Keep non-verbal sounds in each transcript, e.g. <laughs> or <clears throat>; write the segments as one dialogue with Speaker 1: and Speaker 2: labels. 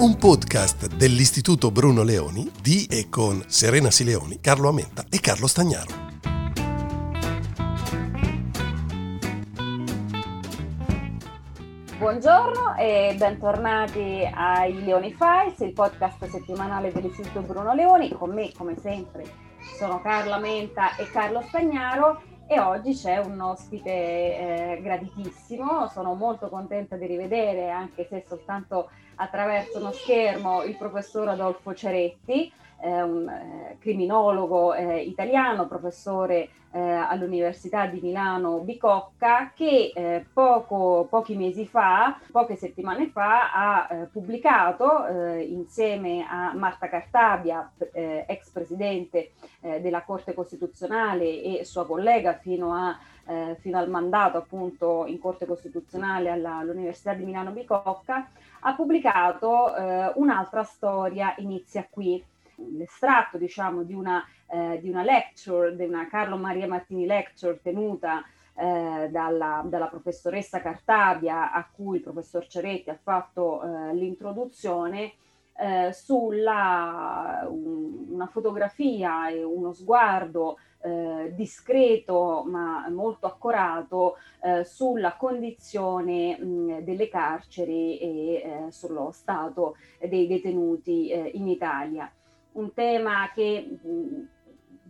Speaker 1: Un podcast dell'Istituto Bruno Leoni di e con Serena Sileoni, Carlo Amenta e Carlo Stagnaro.
Speaker 2: Buongiorno e bentornati ai Leoni Files, il podcast settimanale dell'Istituto Bruno Leoni. Con me, come sempre, sono Carla Menta e Carlo Spagnaro e oggi c'è un ospite eh, graditissimo. Sono molto contenta di rivedere, anche se soltanto attraverso uno schermo, il professor Adolfo Ceretti, eh, un criminologo eh, italiano, professore eh, all'Università di Milano Bicocca, che eh, poco, pochi mesi fa, poche settimane fa, ha eh, pubblicato insieme a Marta Cartabia, ex presidente della Corte Costituzionale e sua collega fino a eh, fino al mandato appunto in Corte Costituzionale alla, all'Università di Milano Bicocca, ha pubblicato eh, un'altra storia inizia qui, l'estratto diciamo di una, eh, di una lecture, di una Carlo Maria Martini lecture tenuta eh, dalla, dalla, professoressa Cartabia a cui il professor Ceretti ha fatto eh, l'introduzione eh, sulla un, una fotografia e uno sguardo eh, discreto ma molto accorato eh, sulla condizione mh, delle carceri e eh, sullo stato dei detenuti eh, in Italia. Un tema che mh,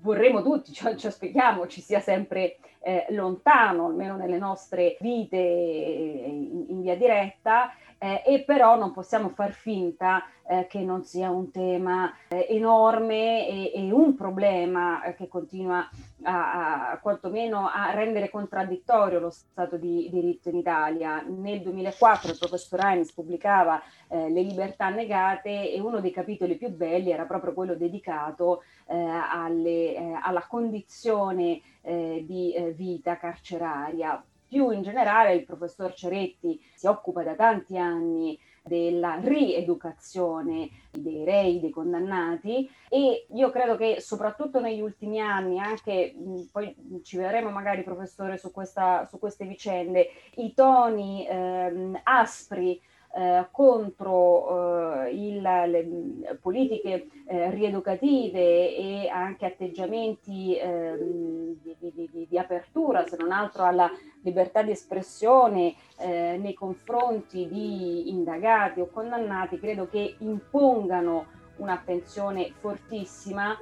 Speaker 2: vorremmo tutti, cioè, ci aspettiamo ci sia sempre eh, lontano, almeno nelle nostre vite in, in via diretta, eh, e però non possiamo far finta eh, che non sia un tema eh, enorme e, e, un problema eh, che continua a, a, quantomeno a rendere contraddittorio lo Stato di diritto in Italia. Nel 2004 il professor Heinz pubblicava eh, Le libertà negate e uno dei capitoli più belli era proprio quello dedicato eh, alle, alla condizione di vita carceraria più in generale il professor Ceretti si occupa da tanti anni della rieducazione dei rei, dei condannati e io credo che soprattutto negli ultimi anni, anche poi ci vedremo magari professore su, questa, su queste vicende, i toni ehm, aspri eh, contro eh, il, le politiche eh, rieducative e anche atteggiamenti ehm, di, di, di, di, apertura, se non altro alla libertà di espressione eh, nei confronti di indagati o condannati, credo che impongano un'attenzione fortissima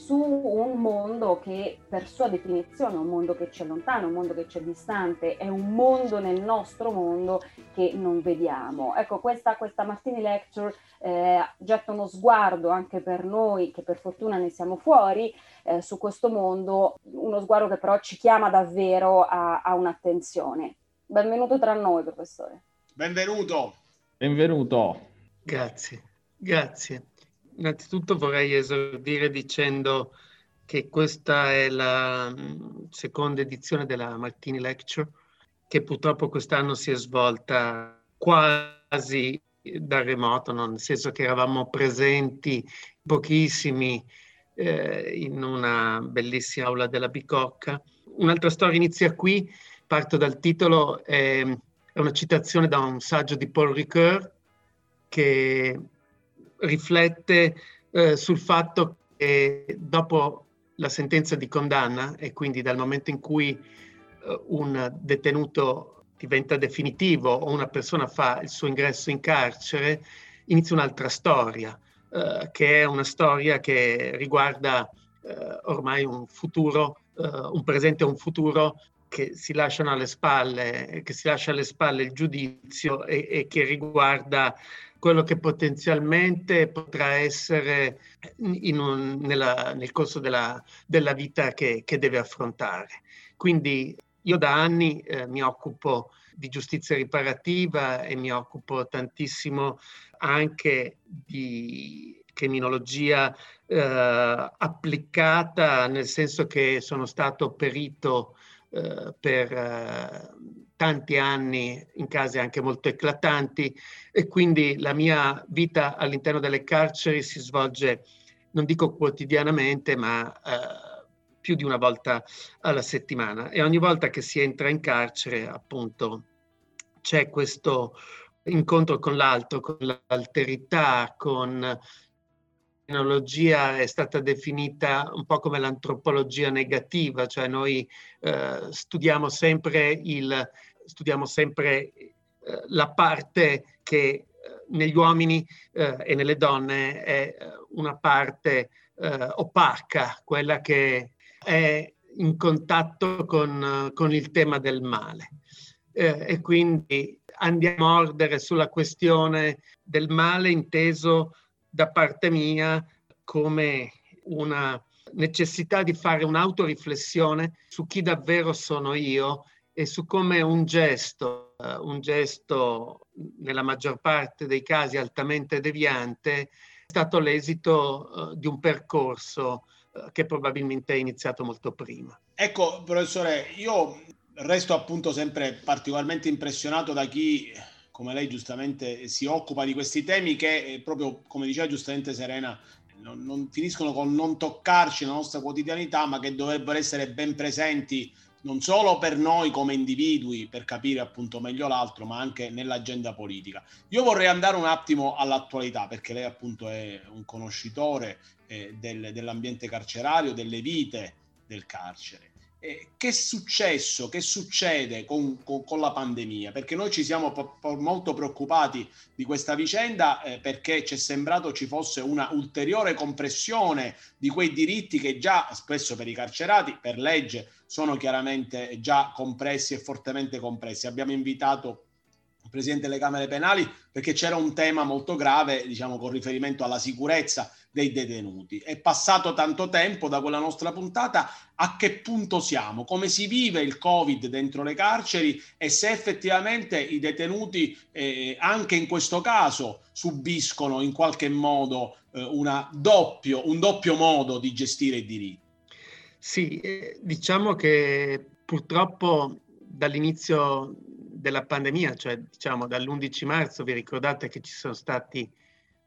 Speaker 2: su un mondo che per sua definizione è un mondo che c'è lontano, un mondo che c'è distante, è un mondo nel nostro mondo che non vediamo. Ecco, questa, questa Martini Lecture eh, getta uno sguardo anche per noi, che per fortuna ne siamo fuori, eh, su questo mondo, uno sguardo che però ci chiama davvero a, a un'attenzione. Benvenuto tra noi, professore.
Speaker 3: Benvenuto.
Speaker 4: Benvenuto.
Speaker 5: Grazie, grazie. Innanzitutto vorrei esordire dicendo che questa è la mm, seconda edizione della Martini Lecture, che purtroppo quest'anno si è svolta quasi da remoto, no? nel senso che eravamo presenti pochissimi eh, in una bellissima aula della Bicocca. Un'altra storia inizia qui, parto dal titolo, è, è una citazione da un saggio di Paul Ricoeur che riflette eh, sul fatto che dopo la sentenza di condanna e quindi dal momento in cui eh, un detenuto diventa definitivo o una persona fa il suo ingresso in carcere, inizia un'altra storia, eh, che è una storia che riguarda eh, ormai un futuro, eh, un presente e un futuro che si lasciano alle spalle, che si lascia alle spalle il giudizio e, e che riguarda quello che potenzialmente potrà essere un, nella, nel corso della, della vita che, che, deve affrontare. Quindi io da anni eh, mi occupo di giustizia riparativa e mi occupo tantissimo anche di criminologia eh, applicata, nel senso che sono stato perito eh, per eh, tanti anni in casi anche molto eclatanti e quindi la mia vita all'interno delle carceri si svolge, non dico quotidianamente, ma eh, più di una volta alla settimana. E ogni volta che si entra in carcere appunto c'è questo incontro con l'altro, con l'alterità, con tecnologia è stata definita un po' come l'antropologia negativa, cioè noi eh, studiamo sempre, il, studiamo sempre eh, la parte che eh, negli uomini eh, e nelle donne è una parte opaca, quella che è in contatto con, con il tema del male. e quindi andiamo a mordere sulla questione del male inteso da parte mia come una necessità di fare un'autoriflessione su chi davvero sono io e su come un gesto, uh, un gesto nella maggior parte dei casi altamente deviante, è stato l'esito uh, di un percorso uh, che probabilmente è iniziato molto prima.
Speaker 3: Ecco, professore, io resto appunto sempre particolarmente impressionato da chi come lei giustamente si occupa di questi temi che eh, proprio come diceva giustamente Serena non, non, finiscono con non toccarci nella nostra quotidianità ma che dovrebbero essere ben presenti non solo per noi come individui per capire appunto meglio l'altro ma anche nell'agenda politica. Io vorrei andare un attimo all'attualità perché lei appunto è un conoscitore eh, del, dell'ambiente carcerario, delle vite del carcere eh, che è successo, che succede con, con, con, la pandemia? Perché noi ci siamo po- po- molto preoccupati di questa vicenda eh, perché ci è sembrato ci fosse una ulteriore compressione di quei diritti che già spesso per i carcerati, per legge, sono chiaramente già compressi e fortemente compressi. Abbiamo invitato il Presidente delle Camere Penali perché c'era un tema molto grave, diciamo, con riferimento alla sicurezza dei detenuti. È passato tanto tempo da quella nostra puntata, a che punto siamo? Come si vive il Covid dentro le carceri e se effettivamente i detenuti eh, anche in questo caso subiscono in qualche modo eh, doppio, un doppio modo di gestire i diritti?
Speaker 5: Sì, eh, diciamo che purtroppo dall'inizio della pandemia, cioè diciamo dall'11 marzo, vi ricordate che ci sono stati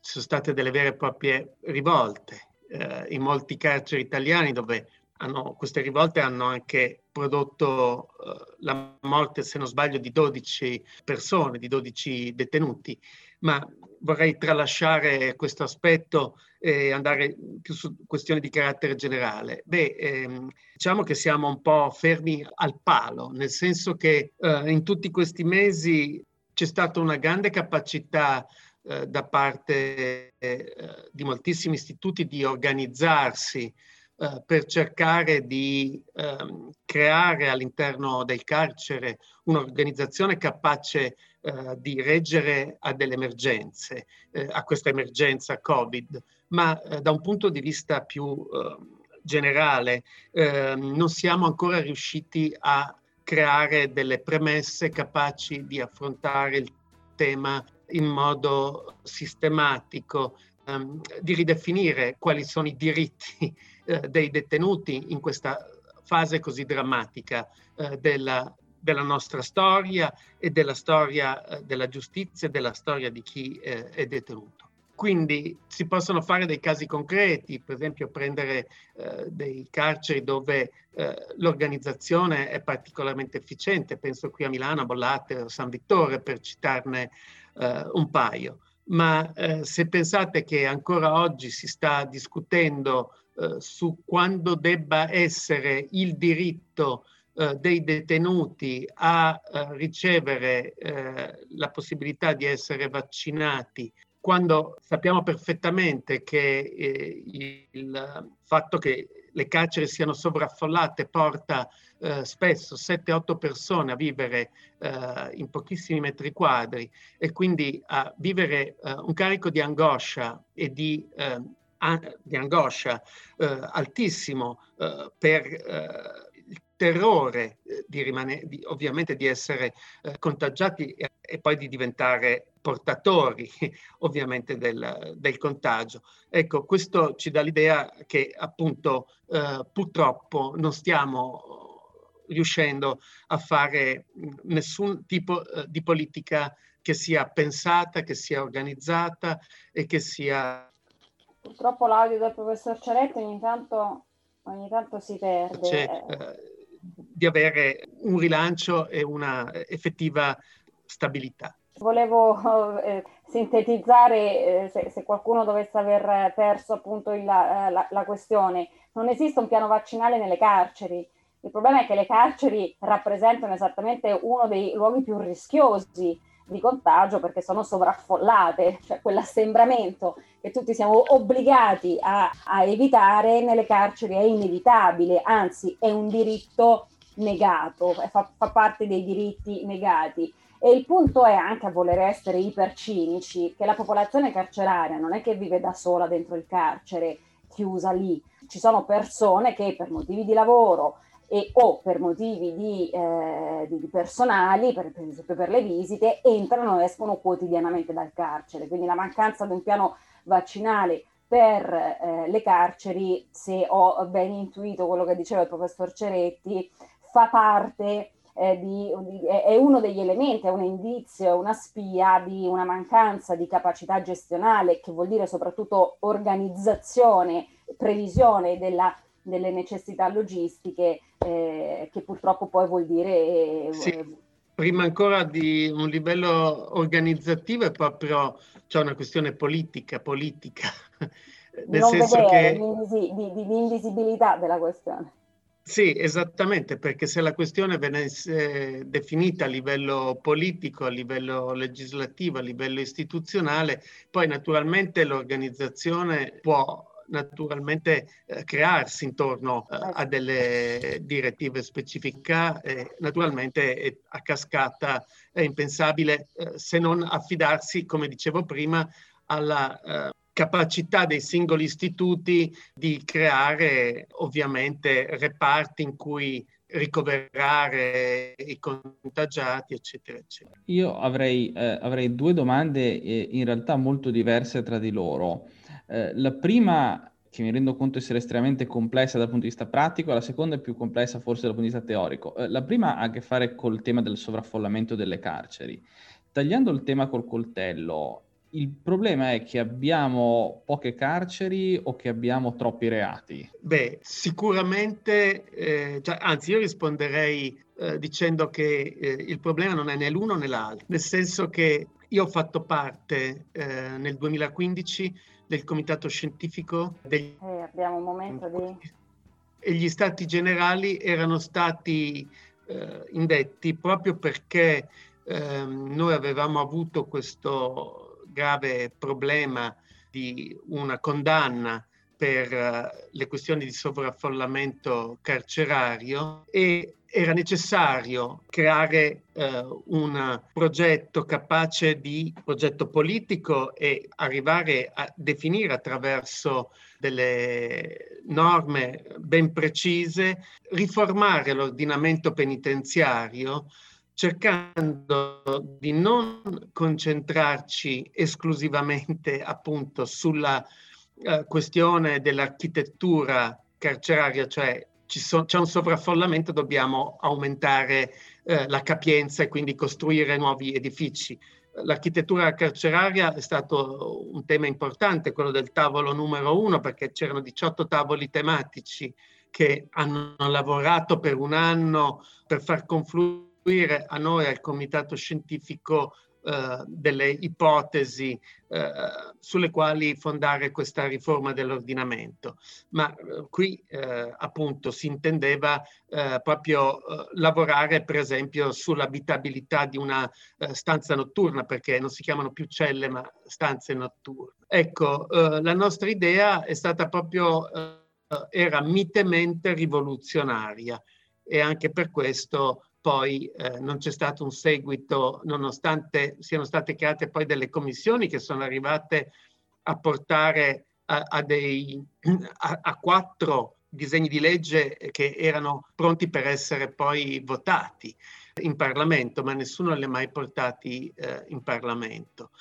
Speaker 5: ci sono state delle vere e proprie rivolte eh, in molti carceri italiani dove hanno, queste rivolte hanno anche prodotto eh, la morte, se non sbaglio, di 12 persone, di 12 detenuti. Ma vorrei tralasciare questo aspetto e andare più su questioni di carattere generale. Beh, ehm, diciamo che siamo un po' fermi al palo, nel senso che eh, in tutti questi mesi c'è stata una grande capacità eh, da parte eh, di moltissimi istituti di organizzarsi eh, per cercare di ehm, creare all'interno del carcere un'organizzazione capace eh, di reggere a delle emergenze, eh, a questa emergenza Covid, ma da un punto di vista più generale ehm, non siamo ancora riusciti a creare delle premesse capaci di affrontare il tema in modo sistematico, um, di ridefinire quali sono i diritti uh, <laughs> dei detenuti in questa fase così drammatica uh, della, della, nostra storia e della storia uh, della giustizia e della storia di chi è detenuto. Quindi si possono fare dei casi concreti, per esempio prendere eh, dei carceri dove eh, l'organizzazione è particolarmente efficiente, penso qui a Milano, a Bollate o San Vittore per citarne eh, un paio. Ma eh, se pensate che ancora oggi si sta discutendo eh, su quando debba essere il diritto eh, dei detenuti a eh, ricevere eh, la possibilità di essere vaccinati, quando sappiamo perfettamente che eh, il fatto che le carceri siano sovraffollate porta eh, spesso 7-8 persone a vivere eh, in pochissimi metri quadri e quindi a vivere eh, un carico di angoscia e di, eh, di angoscia eh, altissimo per il terrore di rimanere, di, ovviamente di essere contagiati e, e poi di diventare portatori <laughs> ovviamente del, del, contagio. Ecco, questo ci dà l'idea che appunto eh, purtroppo non stiamo riuscendo a fare nessun tipo eh, di politica che sia pensata, che sia organizzata e che sia...
Speaker 2: Purtroppo l'audio del professor Ceretti ogni tanto, ogni tanto si perde.
Speaker 5: Cioè, eh, di avere un rilancio e una effettiva stabilità.
Speaker 2: Volevo eh, sintetizzare, eh, se, se, qualcuno dovesse aver perso appunto il, la, la, questione, non esiste un piano vaccinale nelle carceri. Il problema è che le carceri rappresentano esattamente uno dei luoghi più rischiosi di contagio perché sono sovraffollate, cioè quell'assembramento che tutti siamo obbligati a, a evitare nelle carceri è inevitabile, anzi è un diritto negato, fa, fa parte dei diritti negati. E il punto è anche a voler essere ipercinici che la popolazione carceraria non è che vive da sola dentro il carcere, chiusa lì. Ci sono persone che per motivi di lavoro e, o per motivi di, eh, di, personali, per, per, esempio per le visite, entrano e escono quotidianamente dal carcere. Quindi la mancanza di un piano vaccinale per eh, le carceri, se ho ben intuito quello che diceva il professor Ceretti, fa parte eh, di, è uno degli elementi, è un indizio, è una spia di una mancanza di capacità gestionale, che vuol dire soprattutto organizzazione, previsione della, delle necessità logistiche, eh, che purtroppo poi vuol dire...
Speaker 5: Eh, sì. Prima ancora di un livello organizzativo è proprio c'è una questione politica, politica. <laughs>
Speaker 2: Nel non senso vedere, che... di, di, di invisibilità della questione.
Speaker 5: Sì, esattamente, perché se la questione venisse definita a livello politico, a livello legislativo, a livello istituzionale, poi naturalmente l'organizzazione può naturalmente eh, crearsi intorno eh, a delle direttive specifiche e naturalmente a cascata è impensabile eh, se non affidarsi, come dicevo prima, alla eh, capacità dei singoli istituti di creare ovviamente reparti in cui ricoverare i contagiati, eccetera, eccetera.
Speaker 4: Io avrei, eh, avrei due domande eh, in realtà molto diverse tra di loro. Eh, la prima, che mi rendo conto essere estremamente complessa dal punto di vista pratico, la seconda è più complessa forse dal punto di vista teorico. Eh, la prima ha a che fare col tema del sovraffollamento delle carceri. Tagliando il tema col coltello, il problema è che abbiamo poche carceri o che abbiamo troppi reati?
Speaker 5: Beh, sicuramente, eh, già, anzi io risponderei eh, dicendo che eh, il problema non è né l'uno né l'altro, nel senso che io ho fatto parte eh, nel 2015 del comitato scientifico degli...
Speaker 2: Eh, abbiamo un momento di...
Speaker 5: E gli stati generali erano stati eh, indetti proprio perché ehm, noi avevamo avuto questo grave problema di una condanna per uh, le questioni di sovraffollamento carcerario e era necessario creare uh, un progetto capace di progetto politico e arrivare a definire attraverso delle norme ben precise, riformare l'ordinamento penitenziario cercando di non concentrarci esclusivamente appunto sulla uh, questione dell'architettura carceraria, cioè so, c'è un sovraffollamento, dobbiamo aumentare uh, la capienza e quindi costruire nuovi edifici. L'architettura carceraria è stato un tema importante, quello del tavolo numero uno, perché c'erano 18 tavoli tematici che hanno lavorato per un anno per far confluire a noi, al comitato scientifico, eh, delle ipotesi eh, sulle quali fondare questa riforma dell'ordinamento, ma eh, qui eh, appunto si intendeva eh, proprio lavorare per esempio sull'abitabilità di una stanza notturna, perché non si chiamano più celle ma stanze notturne. Ecco, la nostra idea è stata proprio, era mitemente rivoluzionaria e anche per questo poi eh, non c'è stato un seguito, nonostante siano state create poi delle commissioni che sono arrivate a portare a, a, dei, a, a quattro disegni di legge che erano pronti per essere poi votati in Parlamento, ma nessuno li ha mai portati eh, in Parlamento.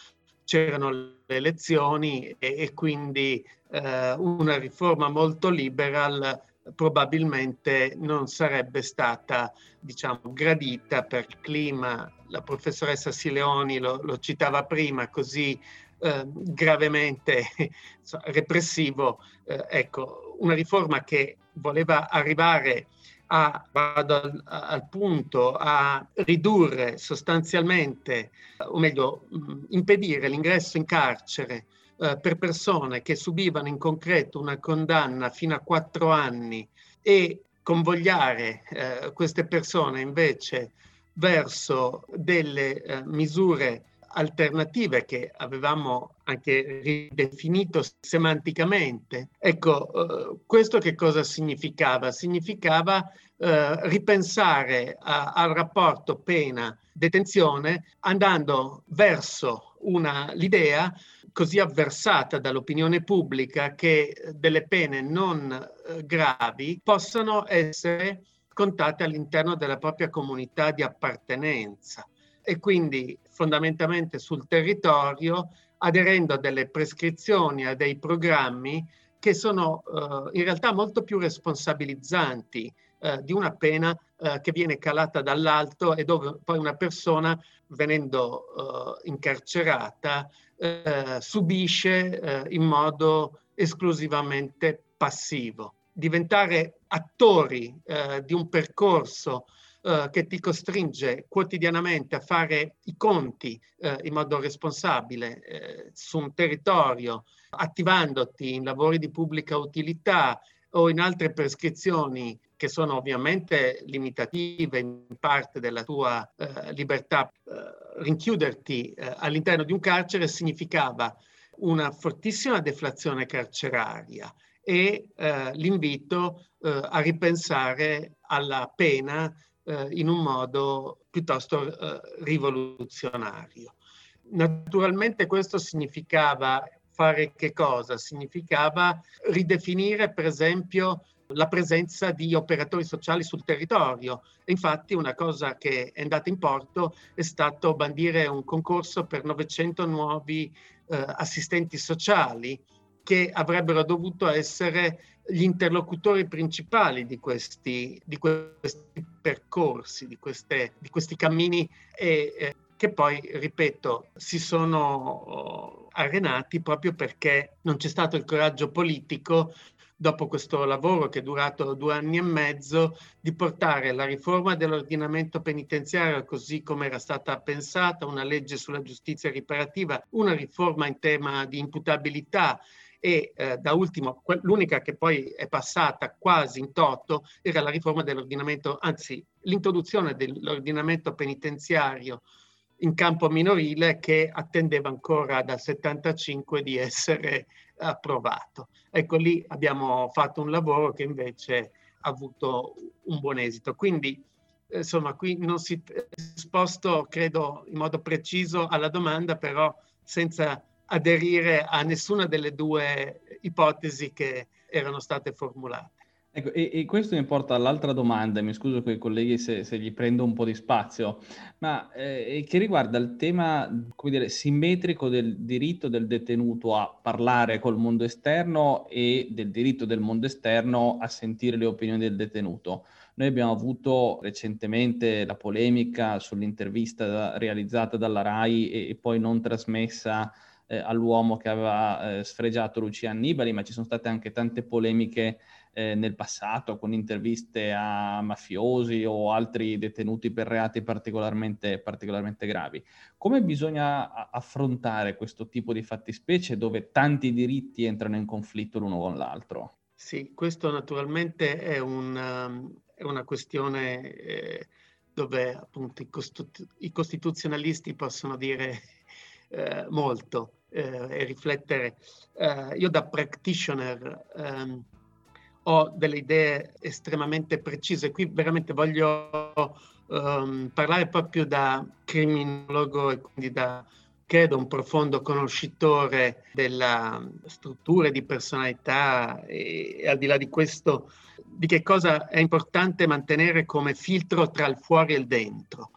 Speaker 5: C'erano le elezioni e, e quindi eh, una riforma molto liberal probabilmente non sarebbe stata diciamo, gradita per clima. La professoressa Sileoni lo, lo citava prima, così eh, gravemente <laughs> repressivo. Eh, ecco, una riforma che voleva arrivare a, vado al, al, punto, a ridurre sostanzialmente, o meglio, impedire l'ingresso in carcere eh, per persone che subivano in concreto una condanna fino a quattro anni e convogliare eh, queste persone invece verso delle eh, misure alternative che avevamo anche ridefinito semanticamente. Ecco, eh, questo che cosa significava? Significava eh, ripensare a, al rapporto pena-detenzione andando verso una, l'idea così avversata dall'opinione pubblica che delle pene non eh, gravi possano essere contate all'interno della propria comunità di appartenenza. E quindi fondamentalmente sul territorio aderendo a delle prescrizioni, a dei programmi che sono eh, in realtà molto più responsabilizzanti eh, di una pena eh, che viene calata dall'alto e dove poi una persona venendo eh, incarcerata eh, subisce eh, in modo esclusivamente passivo. Diventare attori eh, di un percorso eh, che ti costringe quotidianamente a fare i conti eh, in modo responsabile su un territorio, attivandoti in lavori di pubblica utilità o in altre prescrizioni che sono ovviamente limitative in parte della tua eh, libertà, eh, rinchiuderti eh, all'interno di un carcere significava una fortissima deflazione carceraria e eh, l'invito a ripensare alla pena in un modo piuttosto rivoluzionario. Naturalmente questo significava fare che cosa? Significava ridefinire per esempio la presenza di operatori sociali sul territorio. infatti una cosa che è andata in porto è stato bandire un concorso per 900 nuovi eh, assistenti sociali che avrebbero dovuto essere gli interlocutori principali di questi, di questi percorsi, di, queste, di, questi cammini e, eh, che poi, ripeto, si sono oh, arenati proprio perché non c'è stato il coraggio politico dopo questo lavoro che è durato due anni e mezzo, di portare la riforma dell'ordinamento penitenziario così come era stata pensata, una legge sulla giustizia riparativa, una riforma in tema di imputabilità e eh, da ultimo l'unica che poi è passata quasi in toto era la riforma dell'ordinamento, anzi l'introduzione dell'ordinamento penitenziario in campo minorile che attendeva ancora dal 75 di essere approvato. Ecco lì abbiamo fatto un lavoro che invece ha avuto un buon esito. Quindi insomma qui non si sposto credo in modo preciso alla domanda però senza aderire a nessuna delle due ipotesi che erano state formulate.
Speaker 4: Ecco, e, e, questo mi porta all'altra domanda, mi scuso con i colleghi se, se, gli prendo un po' di spazio, ma eh, che riguarda il tema, dire, simmetrico del diritto del detenuto a parlare col mondo esterno e del diritto del mondo esterno a sentire le opinioni del detenuto. Noi abbiamo avuto recentemente la polemica sull'intervista realizzata dalla RAI e, e poi non trasmessa eh, all'uomo che aveva eh, sfregiato Lucia Annibali, ma ci sono state anche tante polemiche eh, nel passato con interviste a mafiosi o altri detenuti per reati particolarmente, particolarmente gravi. Come bisogna affrontare questo tipo di fattispecie dove tanti diritti entrano in conflitto l'uno con l'altro?
Speaker 5: Sì, questo naturalmente è, un, um, è una questione eh, dove appunto i, costitu- i, costituzionalisti possono dire <laughs> eh, molto eh, e riflettere. Eh, io da practitioner ehm, ho delle idee estremamente precise. Qui veramente voglio um, parlare proprio da criminologo e quindi da, credo, un profondo conoscitore della struttura di personalità e, e al di là di questo, di che cosa è importante mantenere come filtro tra il fuori e il dentro.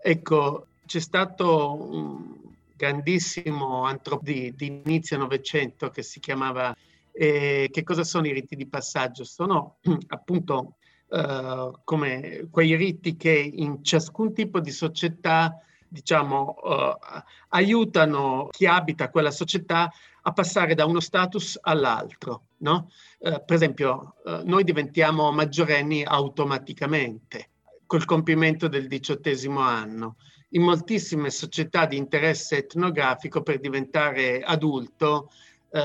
Speaker 5: Ecco, c'è stato un grandissimo antropo di, di inizio Novecento che si chiamava e che cosa sono i riti di passaggio? Sono <clears throat> appunto uh, come quei riti che in ciascun tipo di società diciamo, uh, aiutano chi abita quella società a passare da uno status all'altro. No? Uh, per esempio, uh, noi diventiamo maggiorenni automaticamente col compimento del diciottesimo anno. In moltissime società di interesse etnografico, per diventare adulto,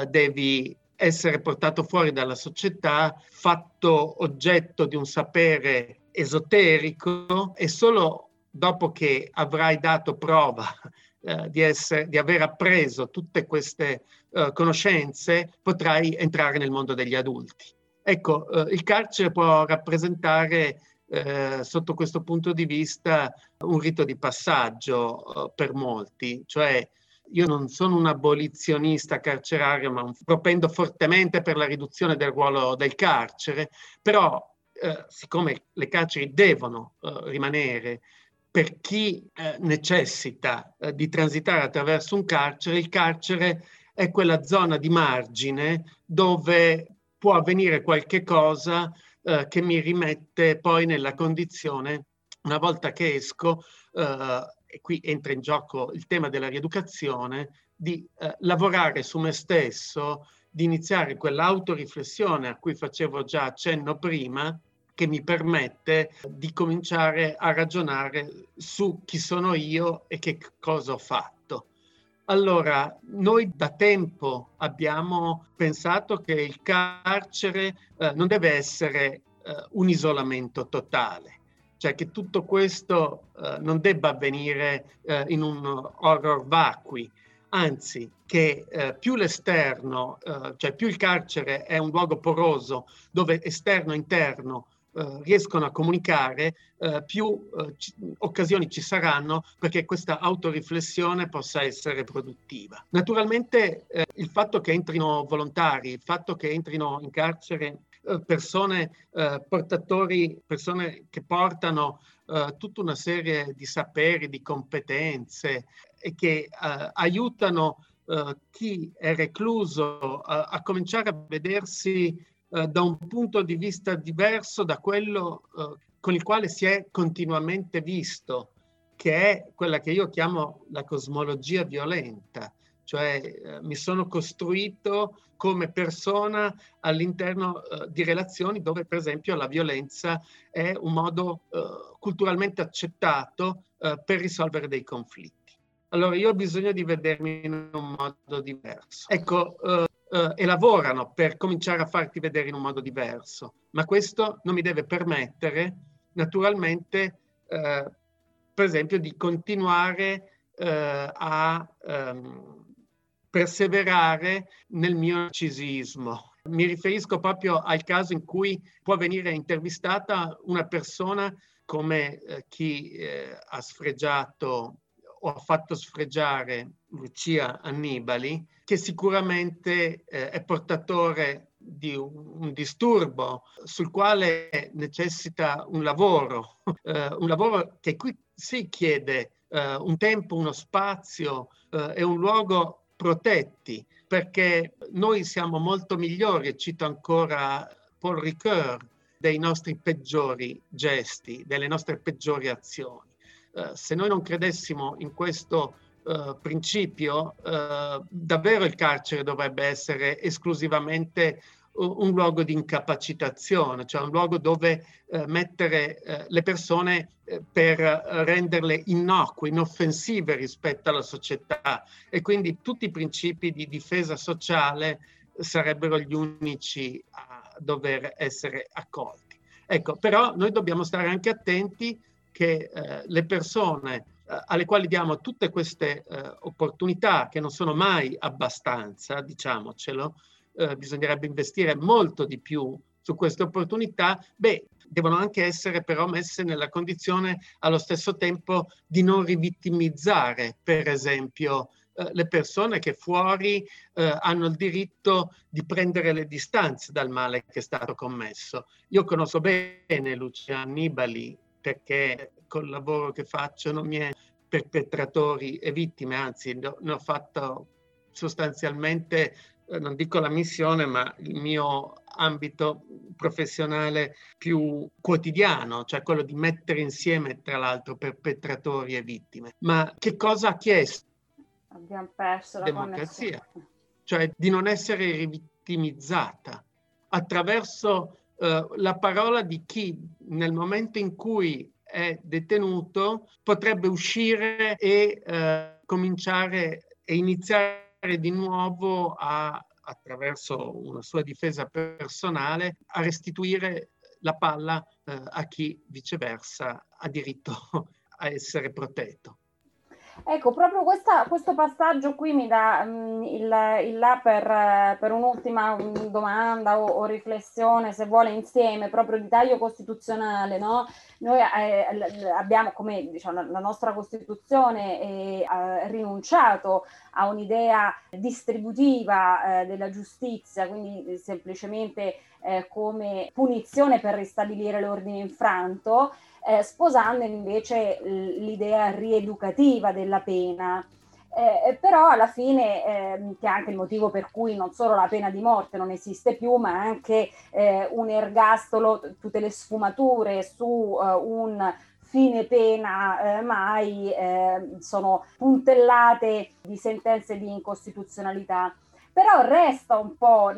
Speaker 5: devi essere portato fuori dalla società, fatto oggetto di un sapere esoterico e solo dopo che avrai dato prova eh, di, essere, di, aver appreso tutte queste eh, conoscenze, potrai entrare nel mondo degli adulti. Ecco, eh, il carcere può rappresentare eh, sotto questo punto di vista un rito di passaggio eh, per molti, cioè io non sono un abolizionista carcerario, ma propendo fortemente per la riduzione del ruolo del carcere, però eh, siccome le carceri devono eh, rimanere per chi eh, necessita eh, di transitare attraverso un carcere, il carcere è quella zona di margine dove può avvenire qualche cosa eh, che mi rimette poi nella condizione, una volta che esco, eh, e qui entra in gioco il tema della rieducazione, di eh, lavorare su me stesso, di iniziare quell'autoriflessione a cui facevo già accenno prima, che mi permette di cominciare a ragionare su chi sono io e che cosa ho fatto. Allora, noi da tempo abbiamo pensato che il carcere eh, non deve essere eh, un isolamento totale cioè che tutto questo eh, non debba avvenire eh, in un horror vacui, anzi che eh, più l'esterno, eh, cioè più il carcere è un luogo poroso dove esterno e interno eh, riescono a comunicare, eh, più c- occasioni ci saranno perché questa autoriflessione possa essere produttiva. Naturalmente il fatto che entrino volontari, il fatto che entrino in carcere persone eh, portatori, persone che portano eh, tutta una serie di saperi, di competenze e che eh, aiutano eh, chi è recluso a, cominciare a vedersi eh, da un punto di vista diverso da quello con il quale si è continuamente visto, che è quella che io chiamo la cosmologia violenta cioè eh, mi sono costruito come persona all'interno eh, di relazioni dove per esempio la violenza è un modo eh, culturalmente accettato eh, per risolvere dei conflitti. Allora io ho bisogno di vedermi in un modo diverso. Ecco, eh, eh, e lavorano per cominciare a farti vedere in un modo diverso, ma questo non mi deve permettere naturalmente, per esempio, di continuare a... Um, perseverare nel mio narcisismo. Mi riferisco proprio al caso in cui può venire intervistata una persona come eh, chi eh, ha sfregiato o ha fatto sfregiare Lucia Annibali, che sicuramente eh, è portatore di un, disturbo sul quale necessita un lavoro, <laughs> un lavoro che qui si chiede un tempo, uno spazio e un luogo protetti, perché noi siamo molto migliori, cito ancora Paul Ricoeur, dei nostri peggiori gesti, delle nostre peggiori azioni. Uh, se noi non credessimo in questo eh, principio, eh, davvero il carcere dovrebbe essere esclusivamente un luogo di incapacitazione, cioè un luogo dove eh, mettere eh, le persone eh, per renderle innocue, inoffensive rispetto alla società e quindi tutti i principi di difesa sociale sarebbero gli unici a dover essere accolti. Ecco, però noi dobbiamo stare anche attenti che eh, le persone eh, alle quali diamo tutte queste eh, opportunità, che non sono mai abbastanza, diciamocelo, eh, bisognerebbe investire molto di più su queste opportunità, beh, devono anche essere però messe nella condizione allo stesso tempo di non rivittimizzare, per esempio, eh, le persone che fuori eh, hanno il diritto di prendere le distanze dal male che è stato commesso. Io conosco bene Lucia Annibali perché col lavoro che faccio non mi è perpetratori e vittime, anzi ne ho fatto sostanzialmente non dico la missione, ma il mio ambito professionale più quotidiano, cioè quello di mettere insieme, tra l'altro, perpetratori e vittime. Ma che cosa ha chiesto?
Speaker 2: Abbiamo perso la
Speaker 5: democrazia, cioè di non essere rivittimizzata attraverso eh, la parola di chi nel momento in cui è detenuto potrebbe uscire e eh, cominciare e iniziare di nuovo a, attraverso una sua difesa personale, a restituire la palla eh, a chi viceversa ha diritto <laughs> a essere protetto.
Speaker 2: Ecco, proprio questa, questo passaggio qui mi dà um, il, il, là per, per un'ultima domanda o, o, riflessione, se vuole, insieme, proprio di taglio costituzionale. No? Noi eh, abbiamo, come diciamo, la nostra Costituzione, eh, rinunciato a un'idea distributiva eh, della giustizia, quindi semplicemente eh, come punizione per ristabilire l'ordine infranto eh, sposando invece l'idea rieducativa della pena. Eh, però alla fine, eh, che è anche il motivo per cui non solo la pena di morte non esiste più, ma anche eh, un ergastolo, tutte le sfumature su eh, un fine pena eh, mai eh, sono puntellate di sentenze di incostituzionalità però resta un po',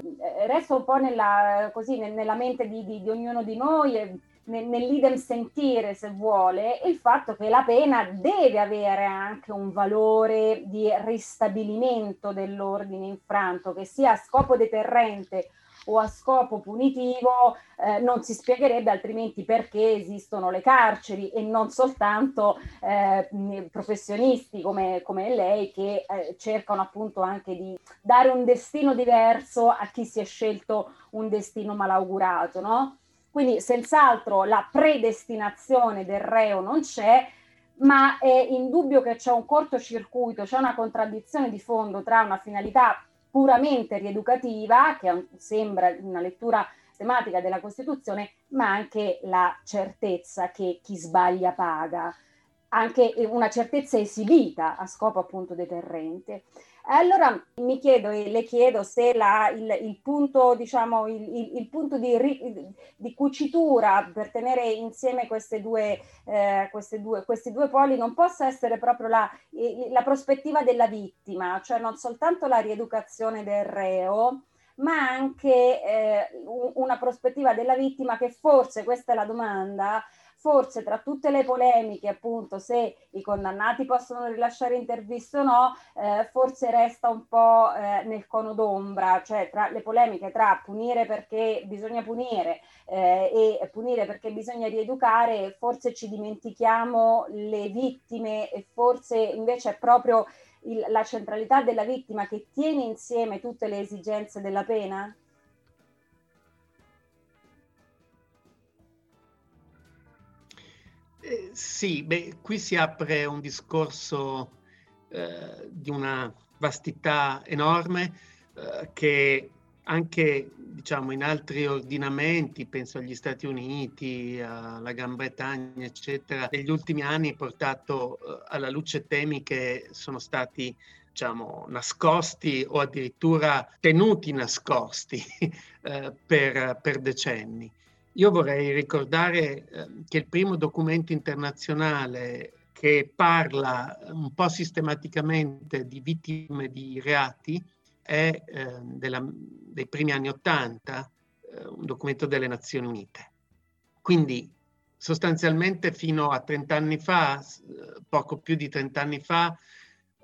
Speaker 2: resta un po nella, così, nella mente di, di, di ognuno di noi nell'idem sentire, se vuole, il fatto che la pena deve avere anche un valore di ristabilimento dell'ordine infranto, che sia a scopo deterrente o a scopo punitivo, eh, non si spiegherebbe altrimenti perché esistono le carceri e non soltanto eh, professionisti come, come, lei che eh, cercano appunto anche di dare un destino diverso a chi si è scelto un destino malaugurato, no? Quindi senz'altro la predestinazione del reo non c'è, ma è indubbio che c'è un cortocircuito, c'è una contraddizione di fondo tra una finalità puramente rieducativa, che sembra una lettura tematica della Costituzione, ma anche la certezza che chi sbaglia paga, anche una certezza esibita a scopo appunto deterrente. Allora mi chiedo e le chiedo se la, il, il, punto, diciamo, il, il punto di, di, cucitura per tenere insieme due, eh, due, questi due poli non possa essere proprio la, la prospettiva della vittima, cioè non soltanto la rieducazione del reo, ma anche eh, una prospettiva della vittima che forse, questa è la domanda, forse tra tutte le polemiche, appunto, se i condannati possono rilasciare interviste o no, eh, forse resta un po' eh, nel cono d'ombra, cioè tra le polemiche tra punire perché bisogna punire eh, e punire perché bisogna rieducare, forse ci dimentichiamo le vittime e forse invece è proprio il, la centralità della vittima che tiene insieme tutte le esigenze della pena?
Speaker 5: Sì, beh, qui si apre un discorso eh, di una vastità enorme eh, che anche diciamo, in altri ordinamenti, penso agli Stati Uniti, alla Gran Bretagna, eccetera, negli ultimi anni ha portato eh, alla luce temi che sono stati diciamo, nascosti o addirittura tenuti nascosti <laughs> eh, per, per decenni. Io vorrei ricordare eh, che il primo documento internazionale che parla un po' sistematicamente di vittime di reati è eh, della, dei primi anni Ottanta, un documento delle Nazioni Unite. Quindi sostanzialmente fino a 30 anni fa, poco più di 30 anni fa,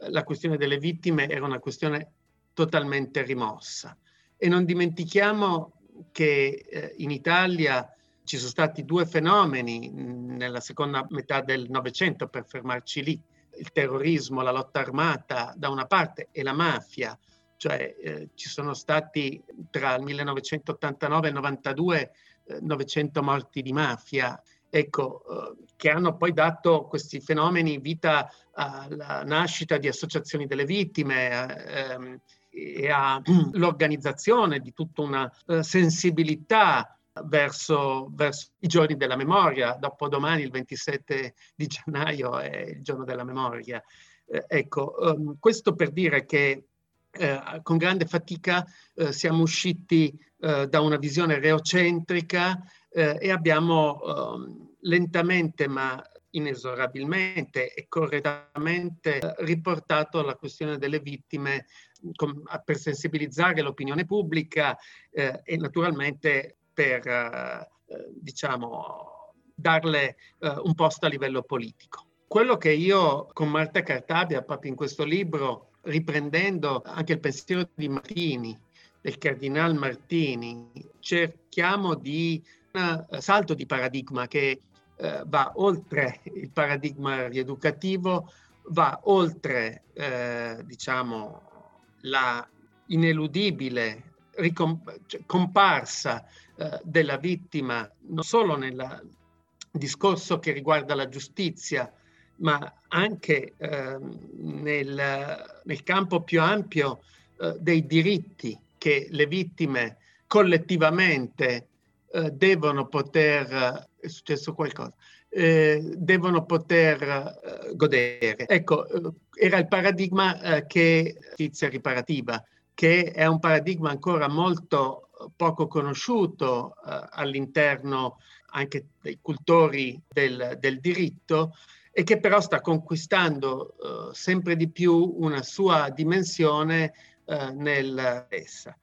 Speaker 5: la questione delle vittime era una questione totalmente rimossa. E non dimentichiamo che eh, in Italia ci sono stati due fenomeni nella seconda metà del Novecento per fermarci lì, il terrorismo, la lotta armata da una parte e la mafia, cioè eh, ci sono stati tra il 1989 e il 92 eh, 900 morti di mafia, ecco, eh, che hanno poi dato questi fenomeni vita alla nascita di associazioni delle vittime ehm, e all'organizzazione <clears throat> di tutta una eh, sensibilità verso, verso, i giorni della memoria. Dopodomani, il 27 di gennaio, è il giorno della memoria. Eh, ecco, um, questo per dire che eh, con grande fatica eh, siamo usciti eh, da una visione reocentrica eh, e abbiamo ehm, lentamente ma inesorabilmente e correttamente riportato la questione delle vittime per sensibilizzare l'opinione pubblica eh, e naturalmente per eh, diciamo darle eh, un posto a livello politico. Quello che io con Marta Cartabia, proprio in questo libro, riprendendo anche il pensiero di Martini, del cardinal Martini, cerchiamo di un salto di paradigma che eh, va oltre il paradigma rieducativo, va oltre, eh, diciamo, la ineludibile cioè, comparsa eh, della vittima, non solo nel discorso che riguarda la giustizia, ma anche ehm, nel, nel, campo più ampio eh, dei diritti che le vittime collettivamente eh, devono poter, è successo qualcosa, eh, devono poter eh, godere. Ecco, eh, era il paradigma eh, che giustizia riparativa, che è un paradigma ancora molto poco conosciuto eh, all'interno anche dei cultori del, del, diritto e che però sta conquistando sempre di più una sua dimensione nel essa.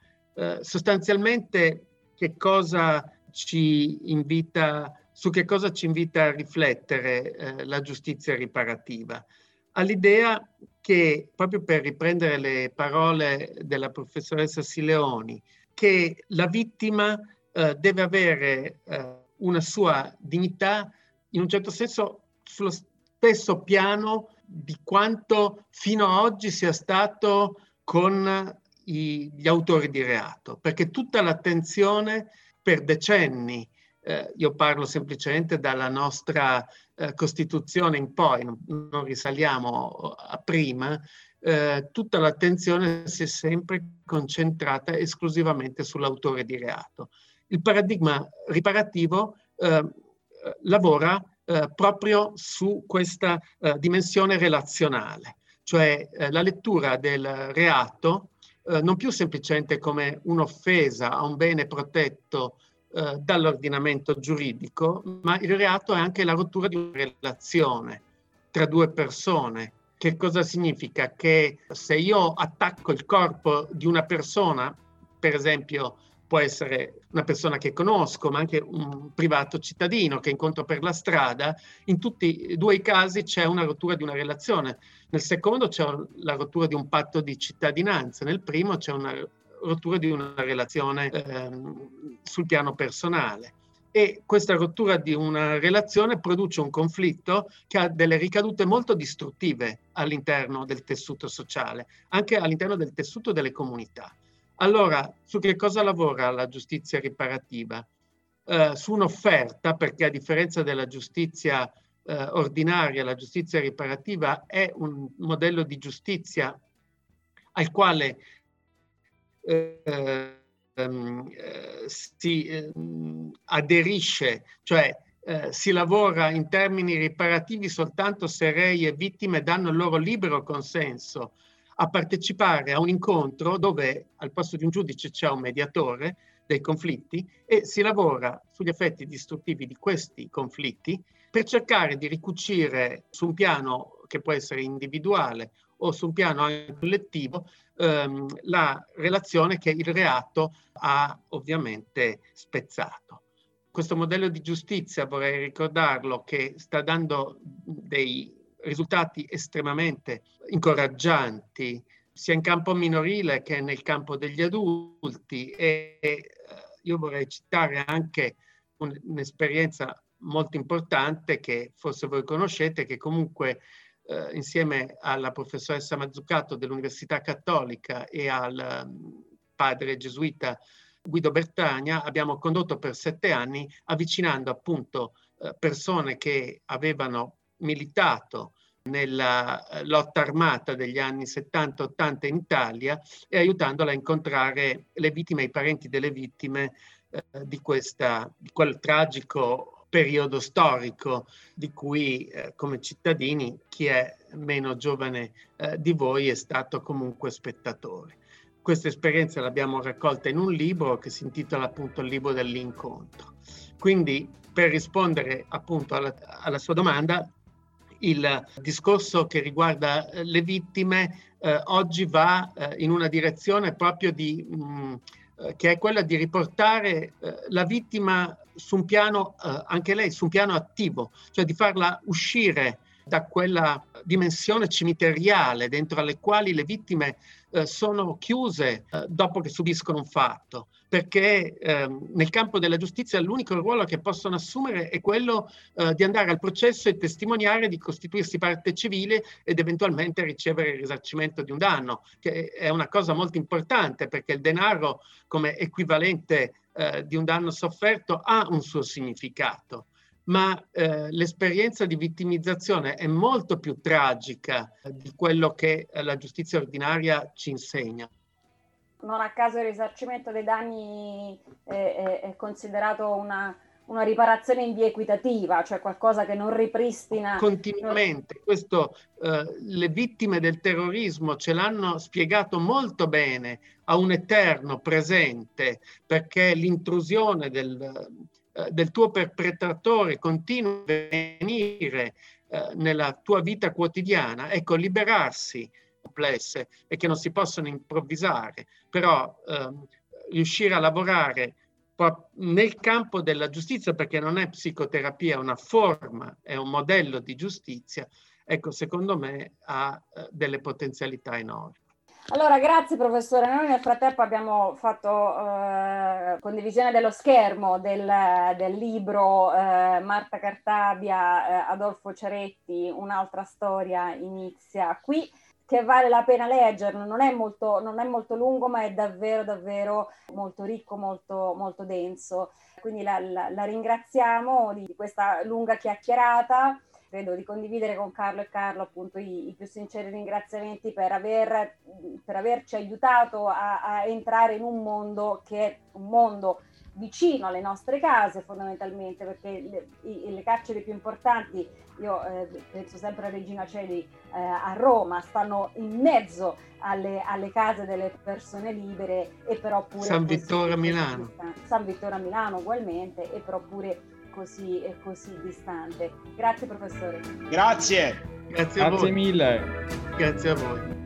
Speaker 5: sostanzialmente che cosa ci invita, su che cosa ci invita a riflettere eh, la giustizia riparativa? All'idea che, proprio per riprendere le parole della professoressa Sileoni, che la vittima eh, deve avere eh, una sua dignità in un certo senso sullo stesso piano di quanto fino ad oggi sia stato con gli autori di reato, perché tutta l'attenzione per decenni, eh, io parlo semplicemente dalla nostra eh, Costituzione in poi, non, non risaliamo a prima, eh, tutta l'attenzione si è sempre concentrata esclusivamente sull'autore di reato. Il paradigma riparativo eh, lavora eh, proprio su questa eh, dimensione relazionale, cioè la lettura del reato eh, non più semplicemente come un'offesa a un bene protetto eh, dall'ordinamento giuridico, ma il reato è anche la rottura di una relazione tra due persone. Che cosa significa? Che se io attacco il corpo di una persona, per esempio può essere una persona che conosco, ma anche un privato cittadino che incontro per la strada, in tutti e due i casi c'è una rottura di una relazione. Nel secondo c'è la rottura di un patto di cittadinanza, nel primo c'è una rottura di una relazione ehm, sul piano personale. E questa rottura di una relazione produce un conflitto che ha delle ricadute molto distruttive all'interno del tessuto sociale, anche all'interno del tessuto delle comunità. Allora, su che cosa lavora la giustizia riparativa? Eh, su un'offerta, perché a differenza della giustizia eh, ordinaria, la giustizia riparativa è un modello di giustizia al quale eh, ehm, si ehm, aderisce, cioè eh, si lavora in termini riparativi soltanto se rei e vittime danno il loro libero consenso a partecipare a un incontro dove al posto di un giudice c'è un mediatore dei conflitti e si lavora sugli effetti distruttivi di questi conflitti per cercare di ricucire su un piano che può essere individuale o su un piano collettivo ehm, la relazione che il reato ha ovviamente spezzato. Questo modello di giustizia, vorrei ricordarlo, che sta dando dei risultati estremamente incoraggianti, sia in campo minorile che nel campo degli adulti e eh, io vorrei citare anche un'esperienza molto importante che forse voi conoscete, che comunque eh, insieme alla professoressa Mazzucato dell'Università Cattolica e al um, padre gesuita Guido Bertagna abbiamo condotto per sette anni avvicinando appunto eh, persone che avevano militato nella eh, lotta armata degli anni 70-80 in Italia e aiutandola a incontrare le vittime e i parenti delle vittime eh, di, questa, di quel tragico periodo storico di cui eh, come cittadini chi è meno giovane eh, di voi è stato comunque spettatore. Questa esperienza l'abbiamo raccolta in un libro che si intitola appunto Il libro dell'incontro. Quindi per rispondere appunto alla, alla sua domanda, il discorso che riguarda eh, le vittime eh, oggi va eh, in una direzione proprio di, mh, mm, eh, che è quella di riportare eh, la vittima su un piano, eh, anche lei, su un piano attivo, cioè di farla uscire da quella dimensione cimiteriale dentro alle quali le vittime eh, sono chiuse eh, dopo che subiscono un fatto, perché eh, nel campo della giustizia l'unico ruolo che possono assumere è quello eh, di andare al processo e testimoniare, di costituirsi parte civile ed eventualmente ricevere il risarcimento di un danno, che è una cosa molto importante perché il denaro come equivalente eh, di un danno sofferto ha un suo significato ma eh, l'esperienza di vittimizzazione è molto più tragica di quello che eh, la giustizia ordinaria ci insegna.
Speaker 2: Non a caso il risarcimento dei danni è, è, è considerato una, una, riparazione in via equitativa, cioè qualcosa che non ripristina.
Speaker 5: Continuamente, questo eh, le vittime del terrorismo ce l'hanno spiegato molto bene a un eterno presente, perché l'intrusione del eh, del tuo perpetratore continua a venire eh, nella tua vita quotidiana, ecco, liberarsi complesse e che non si possono improvvisare, però ehm, riuscire a lavorare nel campo della giustizia, perché non è psicoterapia, è una forma, è un modello di giustizia, ecco, secondo me ha eh, delle potenzialità enormi.
Speaker 2: Allora, grazie professore. Noi nel frattempo abbiamo fatto eh, condivisione dello schermo del, del libro eh, Marta Cartabia, eh, Adolfo Ceretti, un'altra storia inizia qui che vale la pena leggerlo, non è molto, non è molto lungo ma è davvero davvero molto ricco, molto, molto denso. Quindi la, la, la ringraziamo di questa lunga chiacchierata credo di condividere con Carlo e Carlo appunto i, i più sinceri ringraziamenti per, aver, per averci aiutato a, a, entrare in un mondo che è un mondo vicino alle nostre case fondamentalmente perché le, i, le carceri più importanti io eh, penso sempre a Regina Celi eh, a Roma stanno in mezzo alle, alle, case delle persone libere e però pure
Speaker 5: San Vittore a Milano.
Speaker 2: San Vittore a Milano ugualmente e però pure così, così distante. Grazie professore.
Speaker 3: Grazie.
Speaker 4: Grazie, Grazie mille.
Speaker 5: Grazie a voi.